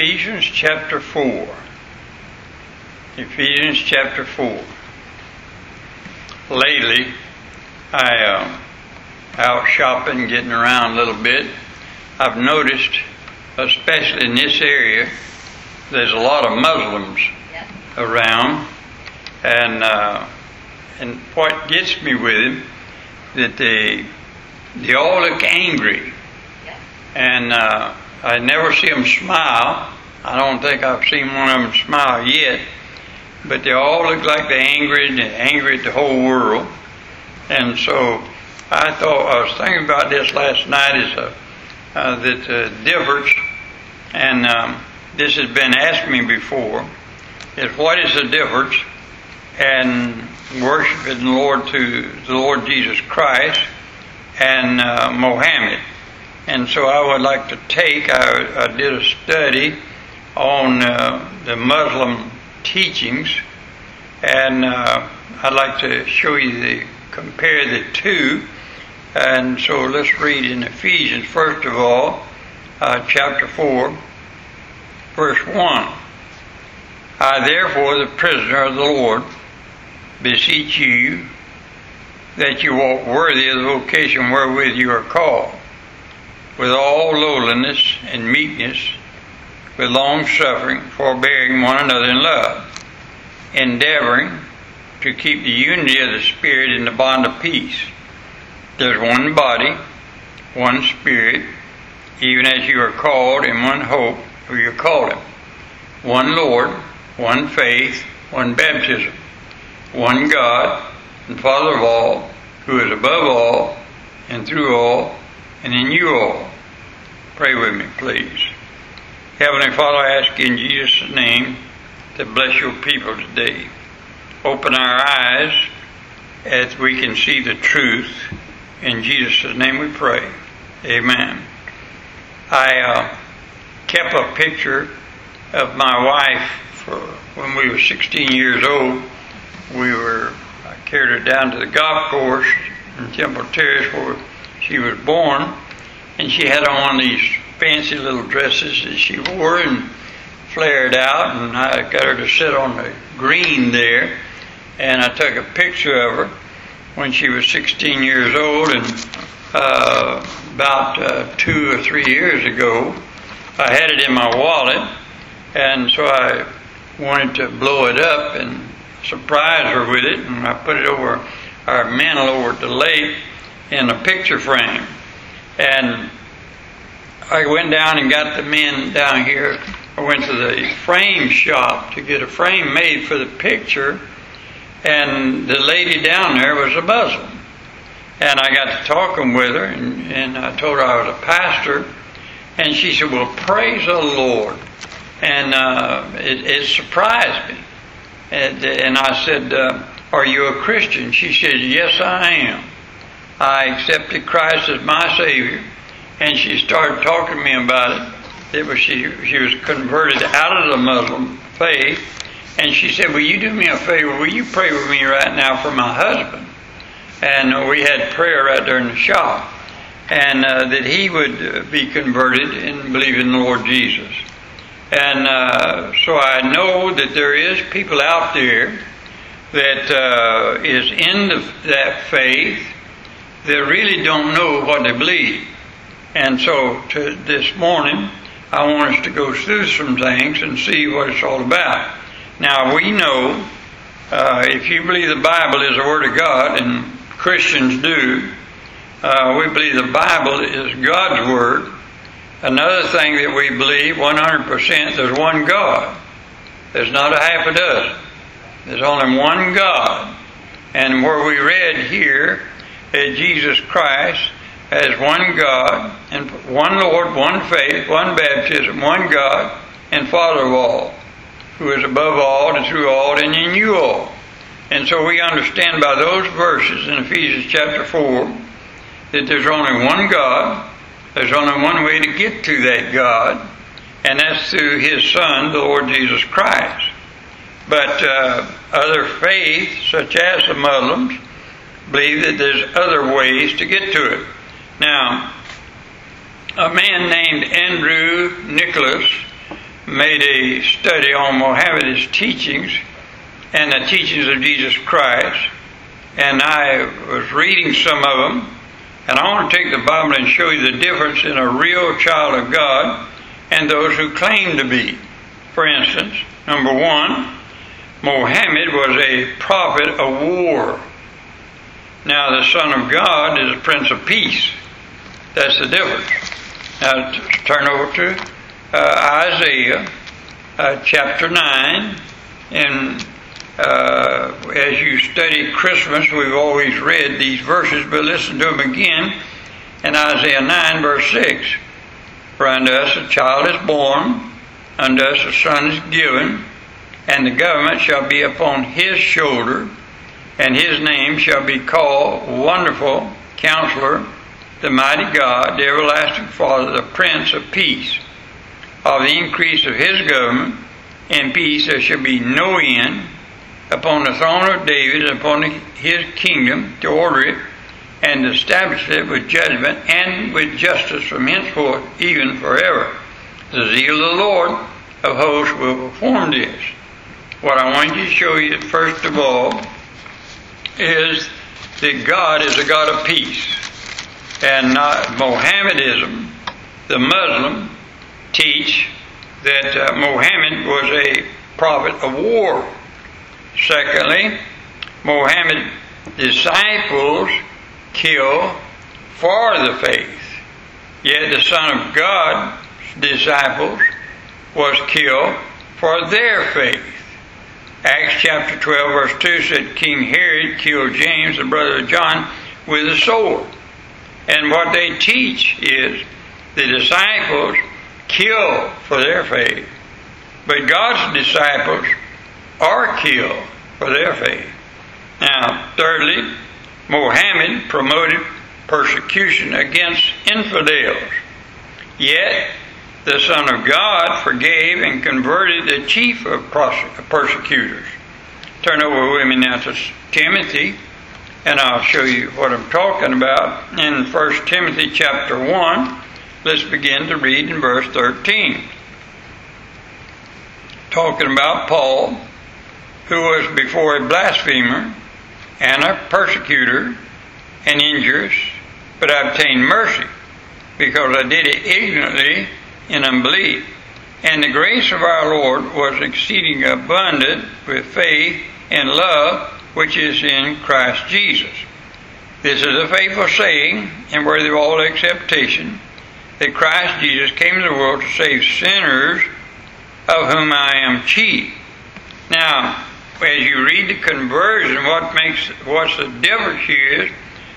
Ephesians chapter 4. Ephesians chapter 4. Lately, I uh, out shopping, getting around a little bit. I've noticed, especially in this area, there's a lot of Muslims Yep. around, and uh, and what gets me with them that they they all look angry, Yep. and uh, I never see them smile. I don't think I've seen one of them smile yet, but they all look like they're angry, they're angry at the whole world, and so I thought I was thinking about this last night is uh, uh, that the difference, and um, this has been asked me before, is what is the difference in worshiping the Lord to the Lord Jesus Christ and uh, Mohammed. And so I would like to take, I, I did a study on uh, the Muslim teachings, and uh, I'd like to show you the, compare the two. And so let's read in Ephesians, first of all, uh, chapter 4, verse 1. I therefore, the prisoner of the Lord, beseech you that you walk worthy of the vocation wherewith you are called, with all lowliness and meekness, with long suffering, forbearing one another in love, endeavoring to keep the unity of the Spirit in the bond of peace. There's one body, one Spirit, even as you are called in one hope of your calling, one Lord, one faith, one baptism, one God and Father of all, who is above all, and through all, and in you all. Pray with me, please. Heavenly Father, I ask in Jesus' name to bless your people today. Open our eyes as we can see the truth. In Jesus' name we pray. Amen. I uh, kept a picture of my wife for when we were 16 years old. We were I carried her down to the golf course in Temple Terrace where she was born, and she had on these fancy little dresses that she wore and flared out, and I got her to sit on the green there, and I took a picture of her when she was 16 years old, and uh, about uh, two or three years ago, I had it in my wallet, and so I wanted to blow it up and surprise her with it, and I put it over our mantle over at the lake in a picture frame. And I went down and got the men down here. I went to the frame shop to get a frame made for the picture, and the lady down there was a Muslim. And I got to talking with her, and, and I told her I was a pastor, and she said, "Well, praise the Lord." And uh, it, it surprised me. And, and I said, uh, Are you a Christian? She said, Yes, I am. I accepted Christ as my Savior. And she started talking to me about it. It was she, she was converted out of the Muslim faith. And she said, Will you do me a favor? Will you pray with me right now for my husband? And we had prayer right there in the shop. And uh, that he would uh, be converted and believe in the Lord Jesus. And uh, so I know that there is people out there that uh, is in the, that faith that really don't know what they believe. And so to, this morning, I want us to go through some things and see what it's all about. Now we know uh, if you believe the Bible is the Word of God, and Christians do, uh, we believe the Bible is God's Word. Another thing that we believe 100% there's one God. There's not a half a dozen. There's only one God. And where we read here that Jesus Christ as one God and one Lord, one faith, one baptism, one God and Father of all, who is above all and through all and in you all. And so we understand by those verses in Ephesians chapter 4 that there's only one God there's only one way to get to that God, and that's through His Son, the Lord Jesus Christ. But uh, other faiths, such as the Muslims, believe that there's other ways to get to it. Now, a man named Andrew Nicholas made a study on Mohammed's teachings and the teachings of Jesus Christ, and I was reading some of them, and I want to take the Bible and show you the difference in a real child of God and those who claim to be. For instance, number one, Mohammed was a prophet of war. Now, the Son of God is a Prince of Peace. That's the difference. Now, turn over to uh, Isaiah uh, chapter 9. And uh, as you study Christmas, we've always read these verses, but listen to them again in Isaiah 9, verse 6. For unto us a child is born, unto us a son is given, and the government shall be upon his shoulder and his name shall be called Wonderful Counselor, the Mighty God, the Everlasting Father, the Prince of Peace. Of the increase of his government and peace there shall be no end upon the throne of David and upon his kingdom to order it and establish it with judgment and with justice from henceforth even forever. The zeal of the Lord of hosts will perform this. What I want you to show you first of all is that God is a God of peace. And not Mohammedism, the Muslim, teach that uh, Mohammed was a prophet of war. Secondly, Mohammed disciples kill for the faith. Yet the Son of God's disciples was killed for their faith. Acts chapter 12, verse 2 said King Herod killed James, the brother of John, with a sword. And what they teach is the disciples kill for their faith, but God's disciples are killed for their faith. Now, thirdly, Mohammed promoted persecution against infidels. Yet, the Son of God forgave and converted the chief of persecutors. Turn over with me now to Timothy, and I'll show you what I'm talking about in 1 Timothy chapter 1. Let's begin to read in verse 13. Talking about Paul, who was before a blasphemer and a persecutor and injurious, but I obtained mercy because I did it ignorantly in unbelief. And the grace of our Lord was exceeding abundant with faith and love which is in Christ Jesus. This is a faithful saying and worthy of all acceptation that Christ Jesus came to the world to save sinners, of whom I am chief. Now, as you read the conversion, what makes what's the difference here is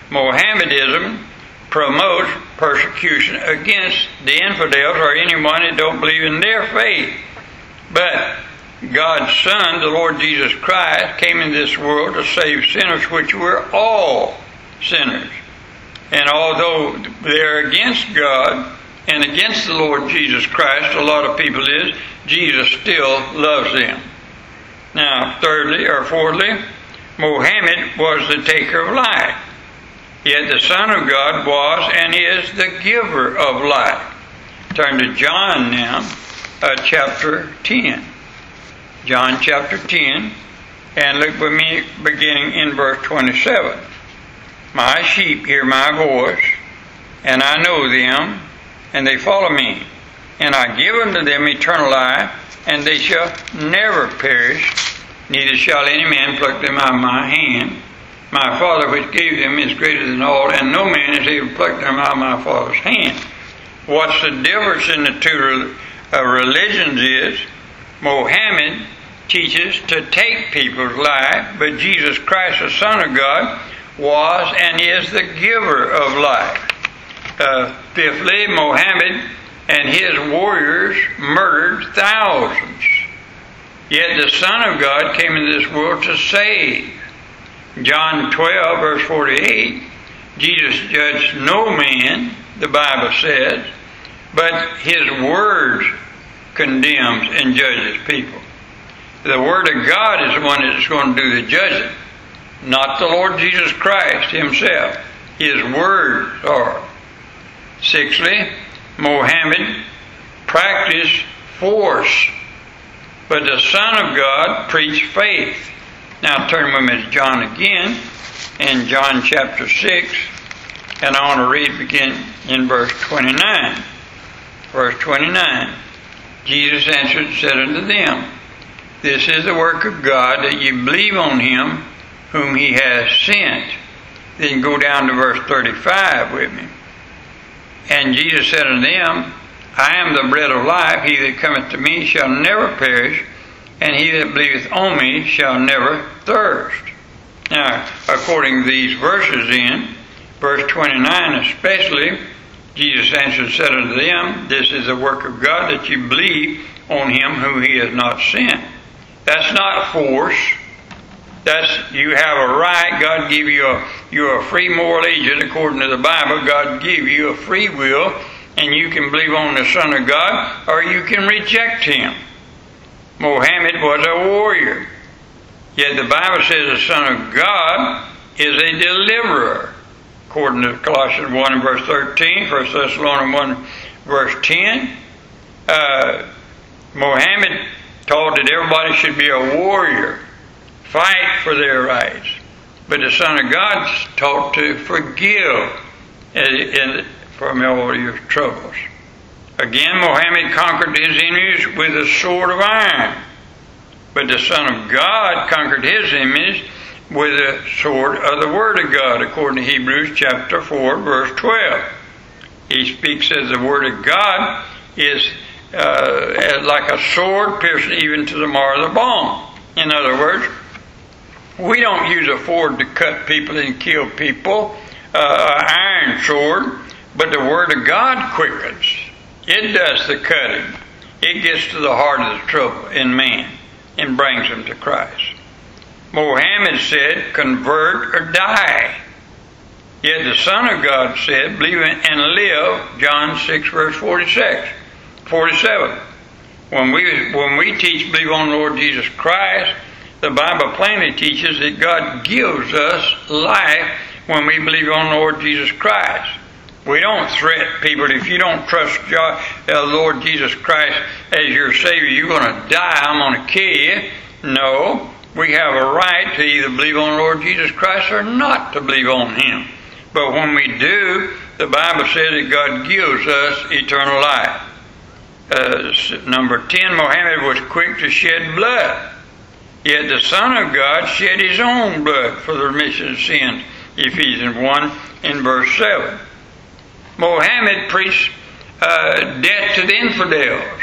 Mohammedism promotes persecution against the infidels or anyone that don't believe in their faith. But God's Son, the Lord Jesus Christ, came in this world to save sinners, which were all sinners. And although they're against God and against the Lord Jesus Christ, a lot of people is, Jesus still loves them. Now, thirdly or fourthly, Mohammed was the taker of life. Yet the Son of God was and is the giver of life. Turn to John now, uh, chapter 10. John chapter 10, and look with me beginning in verse 27. My sheep hear my voice, and I know them, and they follow me. And I give unto them eternal life, and they shall never perish, neither shall any man pluck them out of my hand. My Father which gave them is greater than all, and no man is able to pluck them out of my Father's hand. What's the difference in the two religions is Mohammed teaches to take people's life, but Jesus Christ, the Son of God, was and is the giver of life. Uh, fifthly, Mohammed and his warriors murdered thousands. Yet the Son of God came into this world to save. John 12, verse 48, Jesus judged no man, the Bible says, but his word condemns and judges people. The word of God is the one that's going to do the judging, not the Lord Jesus Christ himself. His words are. Sixthly, Mohammed practiced force. But the Son of God preached faith. Now turn with me to John again, in John chapter 6, and I want to read begin in verse 29. Verse 29. Jesus answered and said unto them, This is the work of God, that ye believe on him whom he has sent. Then go down to verse 35 with me. And Jesus said unto them, I am the bread of life. He that cometh to me shall never perish, and he that believeth on me shall never thirst. Now, according to these verses in, verse 29 especially, Jesus answered and said unto them, This is the work of God that you believe on him who he has not sent. That's not force. That's you have a right. God give you a you're a free moral agent according to the Bible. God give you a free will, and you can believe on the Son of God or you can reject him. Mohammed was a warrior. Yet the Bible says the Son of God is a deliverer. According to Colossians 1 and verse 13, 1 Thessalonians 1 verse 10. Uh, Mohammed taught that everybody should be a warrior, fight for their rights. But the Son of God taught to forgive from all your troubles. Again, Mohammed conquered his enemies with a sword of iron. But the Son of God conquered his enemies with the sword of the Word of God, according to Hebrews chapter 4, verse 12. He speaks as the Word of God is uh, like a sword piercing even to the marrow of the bone. In other words, we don't use a sword to cut people and kill people, uh, iron sword, but the Word of God quickens. It does the cutting. It gets to the heart of the trouble in man and brings them to Christ. Mohammed said, convert or die. Yet the Son of God said, believe and live, John 6 verse 46, 47. When we, when we teach believe on the Lord Jesus Christ, the Bible plainly teaches that God gives us life when we believe on the Lord Jesus Christ. We don't threat people. If you don't trust God, uh, Lord Jesus Christ as your Savior, you're going to die. I'm going to kill you. No. We have a right to either believe on Lord Jesus Christ or not to believe on Him. But when we do, the Bible says that God gives us eternal life. Uh, number 10, Mohammed was quick to shed blood. Yet the Son of God shed His own blood for the remission of sins. Ephesians 1 in verse 7. Mohammed preached uh, death to the infidels.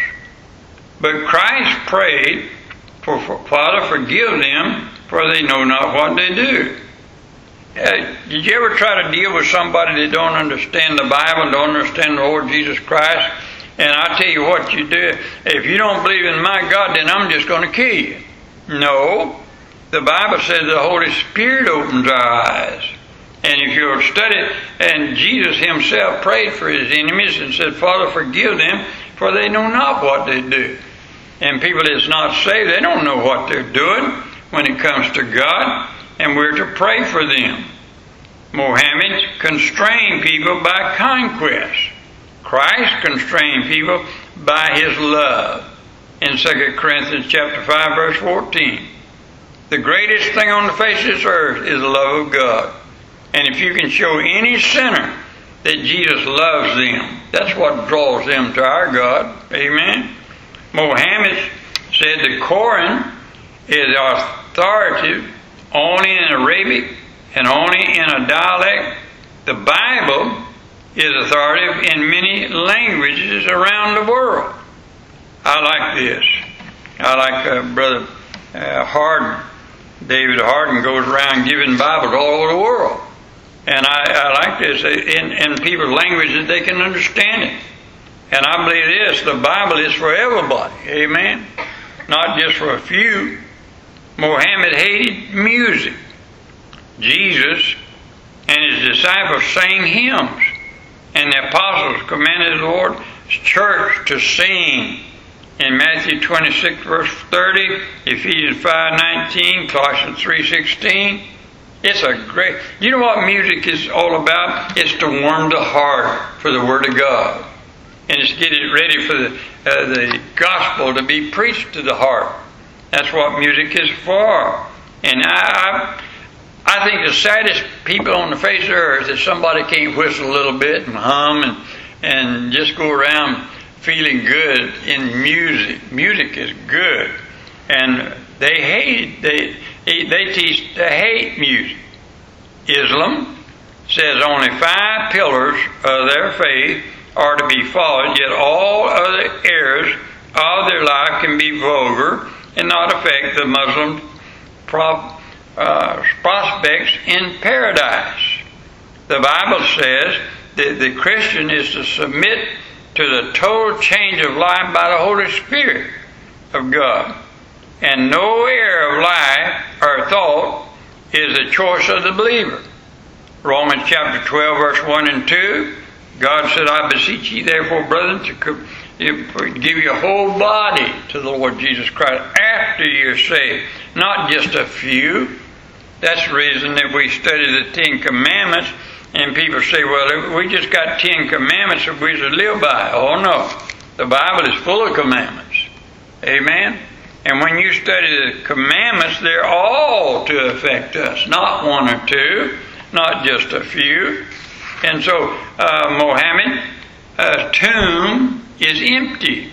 But Christ prayed for, for, Father, forgive them, for they know not what they do. Uh, did you ever try to deal with somebody that don't understand the Bible, don't understand the Lord Jesus Christ? And I tell you what you do. If you don't believe in my God, then I'm just going to kill you. No. The Bible says the Holy Spirit opens our eyes. And if you'll study, and Jesus himself prayed for his enemies and said, Father, forgive them, for they know not what they do. And people that's not saved, they don't know what they're doing when it comes to God, and we're to pray for them. Mohammed constrained people by conquest. Christ constrained people by his love. In 2 Corinthians chapter 5 verse 14. The greatest thing on the face of this earth is the love of God. And if you can show any sinner that Jesus loves them, that's what draws them to our God. Amen. Mohammed said the Koran is authoritative only in Arabic and only in a dialect. The Bible is authoritative in many languages around the world. I like this. I like uh, Brother uh. David Hardin goes around giving Bibles all over the world. And I, I like this in, in people's language that they can understand it. And I believe this the Bible is for everybody. Amen. Not just for a few. Mohammed hated music. Jesus and his disciples sang hymns. And the apostles commanded the Lord's church to sing in Matthew 26 verse 30, Ephesians 5:19, Colossians 3:16. It's a great. You know what music is all about? It's to warm the heart for the Word of God, and it's get it ready for the uh, the gospel to be preached to the heart. That's what music is for. And I, I, I think the saddest people on the face of earth is somebody can't whistle a little bit and hum and, and just go around feeling good in music. Music is good. And they hate, they, they teach, they hate music. Islam says only five pillars of their faith are to be followed, yet all other areas of their life can be vulgar and not affect the Muslim pro- uh, prospects in paradise. The Bible says that the Christian is to submit to the total change of life by the Holy Spirit of God. And no area of life or thought is a choice of the believer. Romans chapter 12, verse 1 and 2. God said, I beseech ye therefore, brethren, to give your whole body to the Lord Jesus Christ after you're saved, not just a few. That's the reason that we study the Ten Commandments, and people say, well, we just got Ten Commandments that we should live by. Oh, no. The Bible is full of commandments. Amen? And when you study the commandments, they're all to affect us, not one or two, not just a few. And so, uh, Mohammed, uh, tomb is empty.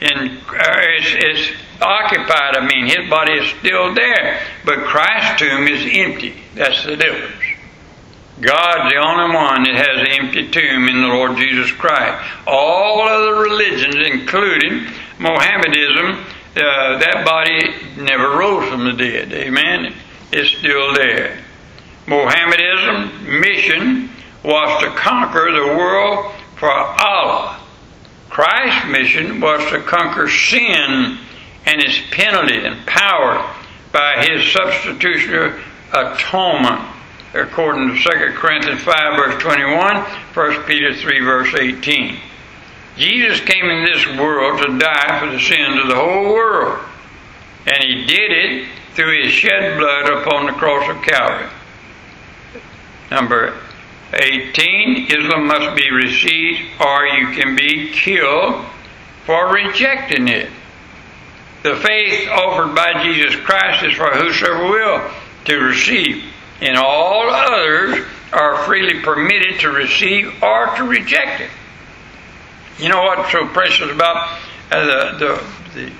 And uh, it's, it's occupied. I mean, his body is still there. But Christ's tomb is empty. That's the difference. God's the only one that has an empty tomb in the Lord Jesus Christ. All other religions, including Mohammedanism, uh, that body never rose from the dead. Amen? It's still there. Mohammedanism mission was to conquer the world for Allah. Christ's mission was to conquer sin and its penalty and power by his substitutionary atonement, according to 2 Corinthians 5, verse 21, 1 Peter 3, verse 18. Jesus came in this world to die for the sins of the whole world, and he did it through his shed blood upon the cross of Calvary. Number 18, Islam must be received or you can be killed for rejecting it. The faith offered by Jesus Christ is for whosoever will to receive, and all others are freely permitted to receive or to reject it. You know what's so precious about uh, the, the,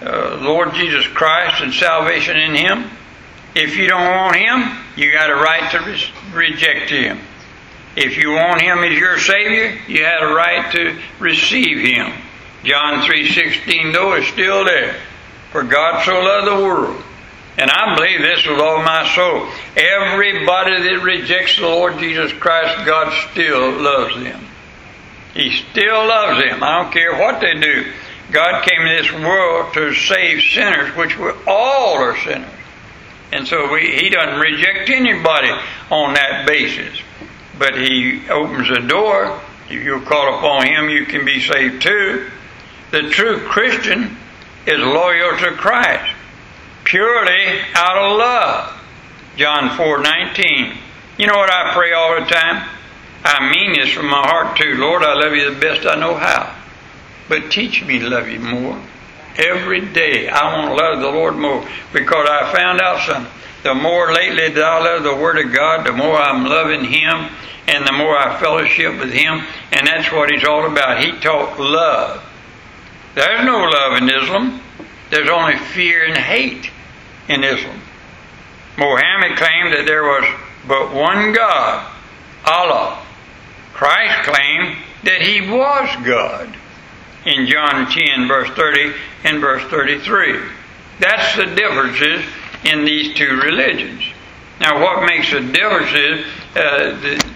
the uh, Lord Jesus Christ and salvation in Him? If you don't want Him, you got a right to re- reject Him. If you want Him as your Savior, you had a right to receive Him. John 3.16 though is still there. For God so loved the world. And I believe this with all my soul. Everybody that rejects the Lord Jesus Christ, God still loves them. He still loves them. I don't care what they do. God came in this world to save sinners, which we all are sinners. And so we, He doesn't reject anybody on that basis. But He opens the door. If you call upon Him, you can be saved too. The true Christian is loyal to Christ, purely out of love. John 4 19. You know what I pray all the time? I mean this from my heart too. Lord, I love you the best I know how. But teach me to love you more. Every day I want to love the Lord more because I found out something. The more lately that I love the Word of God, the more I'm loving Him and the more I fellowship with Him. And that's what He's all about. He taught love. There's no love in Islam. There's only fear and hate in Islam. Muhammad claimed that there was but one God, Allah. Christ claimed that He was God in John 10, verse 30 and verse 33. That's the differences in these two religions. Now, what makes a difference is uh, the,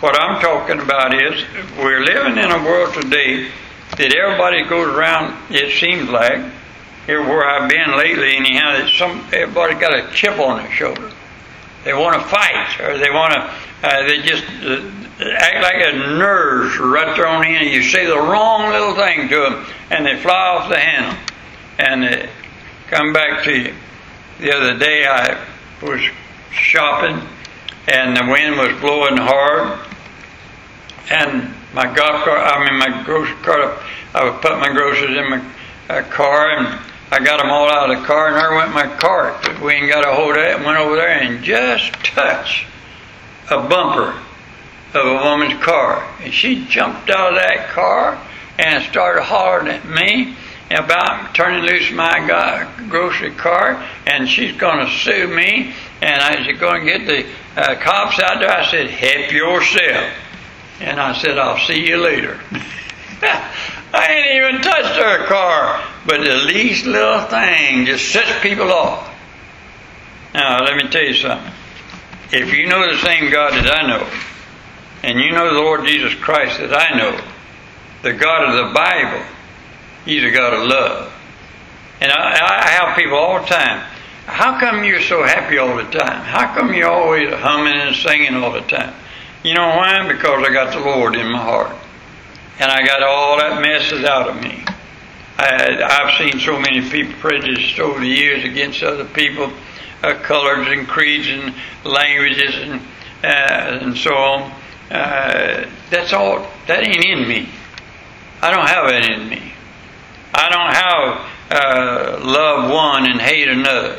what I'm talking about is we're living in a world today that everybody goes around, it seems like, here where I've been lately, anyhow, that some everybody got a chip on their shoulder. They want to fight, or they want to, uh, they just uh, act like a nerves right thrown in, and you say the wrong little thing to them, and they fly off the handle, and they come back to you. The other day I was shopping, and the wind was blowing hard, and my golf cart, I mean my grocery cart, I would put my groceries in my uh, car, and I got them all out of the car, and there went my cart. We ain't got a hold of it. Went over there and just touched a bumper of a woman's car, and she jumped out of that car and started hollering at me about turning loose my grocery cart, and she's going to sue me. And I said, going to get the uh, cops out there. I said, help yourself. And I said, I'll see you later. I ain't even touched her car, but the least little thing just sets people off. Now, let me tell you something. If you know the same God that I know, and you know the Lord Jesus Christ that I know, the God of the Bible, He's a God of love. And I, I have people all the time. How come you're so happy all the time? How come you're always humming and singing all the time? You know why? Because I got the Lord in my heart. And I got all that messes out of me. I, I've seen so many people prejudiced over the years against other people, uh, colors and creeds and languages and, uh, and so on. Uh, that's all, that ain't in me. I don't have it in me. I don't have uh, love one and hate another.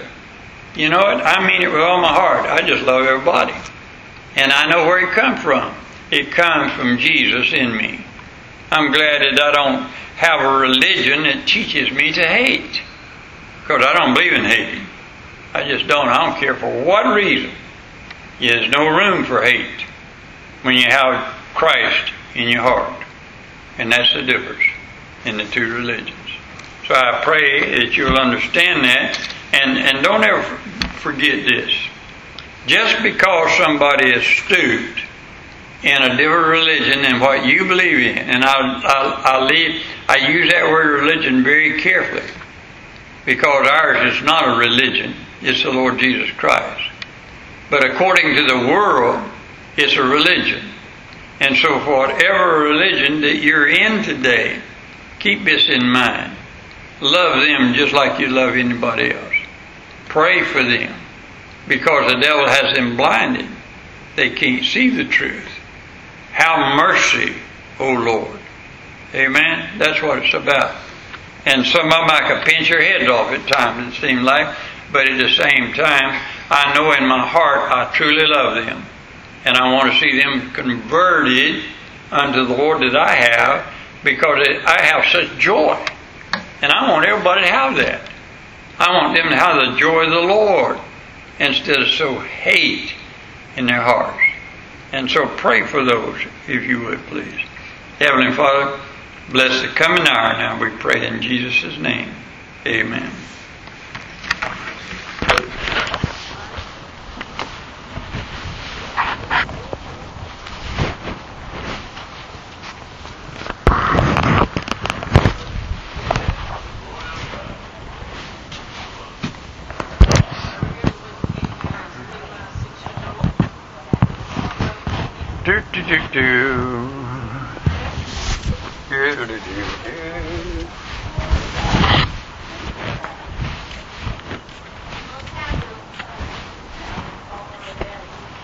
You know what? I mean it with all my heart. I just love everybody. And I know where it comes from. It comes from Jesus in me. I'm glad that I don't have a religion that teaches me to hate. Because I don't believe in hating. I just don't. I don't care for what reason. There's no room for hate when you have Christ in your heart. And that's the difference in the two religions. So I pray that you'll understand that and, and don't ever forget this. Just because somebody is stooped in a different religion than what you believe in, and I, I, I, leave, I use that word religion very carefully because ours is not a religion, it's the Lord Jesus Christ. But according to the world, it's a religion. And so, for whatever religion that you're in today, keep this in mind. Love them just like you love anybody else. Pray for them because the devil has them blinded. They can't see the truth. Have mercy, O Lord. Amen. That's what it's about. And some of them I could pinch your heads off at times, it seems like, but at the same time, I know in my heart I truly love them. And I want to see them converted unto the Lord that I have because I have such joy. And I want everybody to have that. I want them to have the joy of the Lord instead of so hate in their hearts. And so pray for those, if you would, please. Heavenly Father, bless the coming hour now, we pray in Jesus' name. Amen.